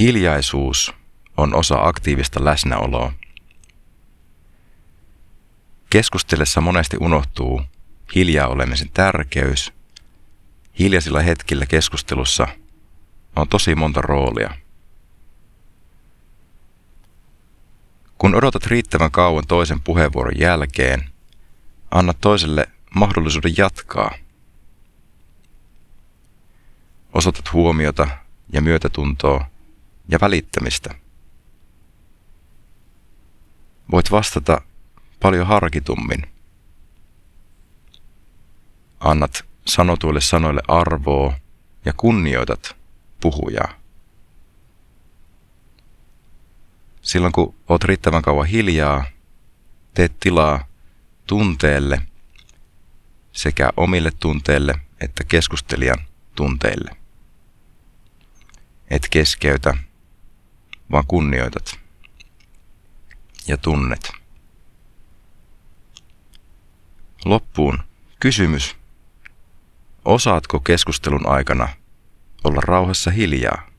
Hiljaisuus on osa aktiivista läsnäoloa. Keskustellessa monesti unohtuu hiljaa olemisen tärkeys. Hiljaisilla hetkillä keskustelussa on tosi monta roolia. Kun odotat riittävän kauan toisen puheenvuoron jälkeen, anna toiselle mahdollisuuden jatkaa. Osoitat huomiota ja myötätuntoa ja välittämistä. Voit vastata paljon harkitummin. Annat sanotuille sanoille arvoa ja kunnioitat puhujaa. Silloin kun oot riittävän kauan hiljaa, teet tilaa tunteelle sekä omille tunteille että keskustelijan tunteille. Et keskeytä, vaan kunnioitat ja tunnet. Loppuun kysymys. Osaatko keskustelun aikana olla rauhassa hiljaa?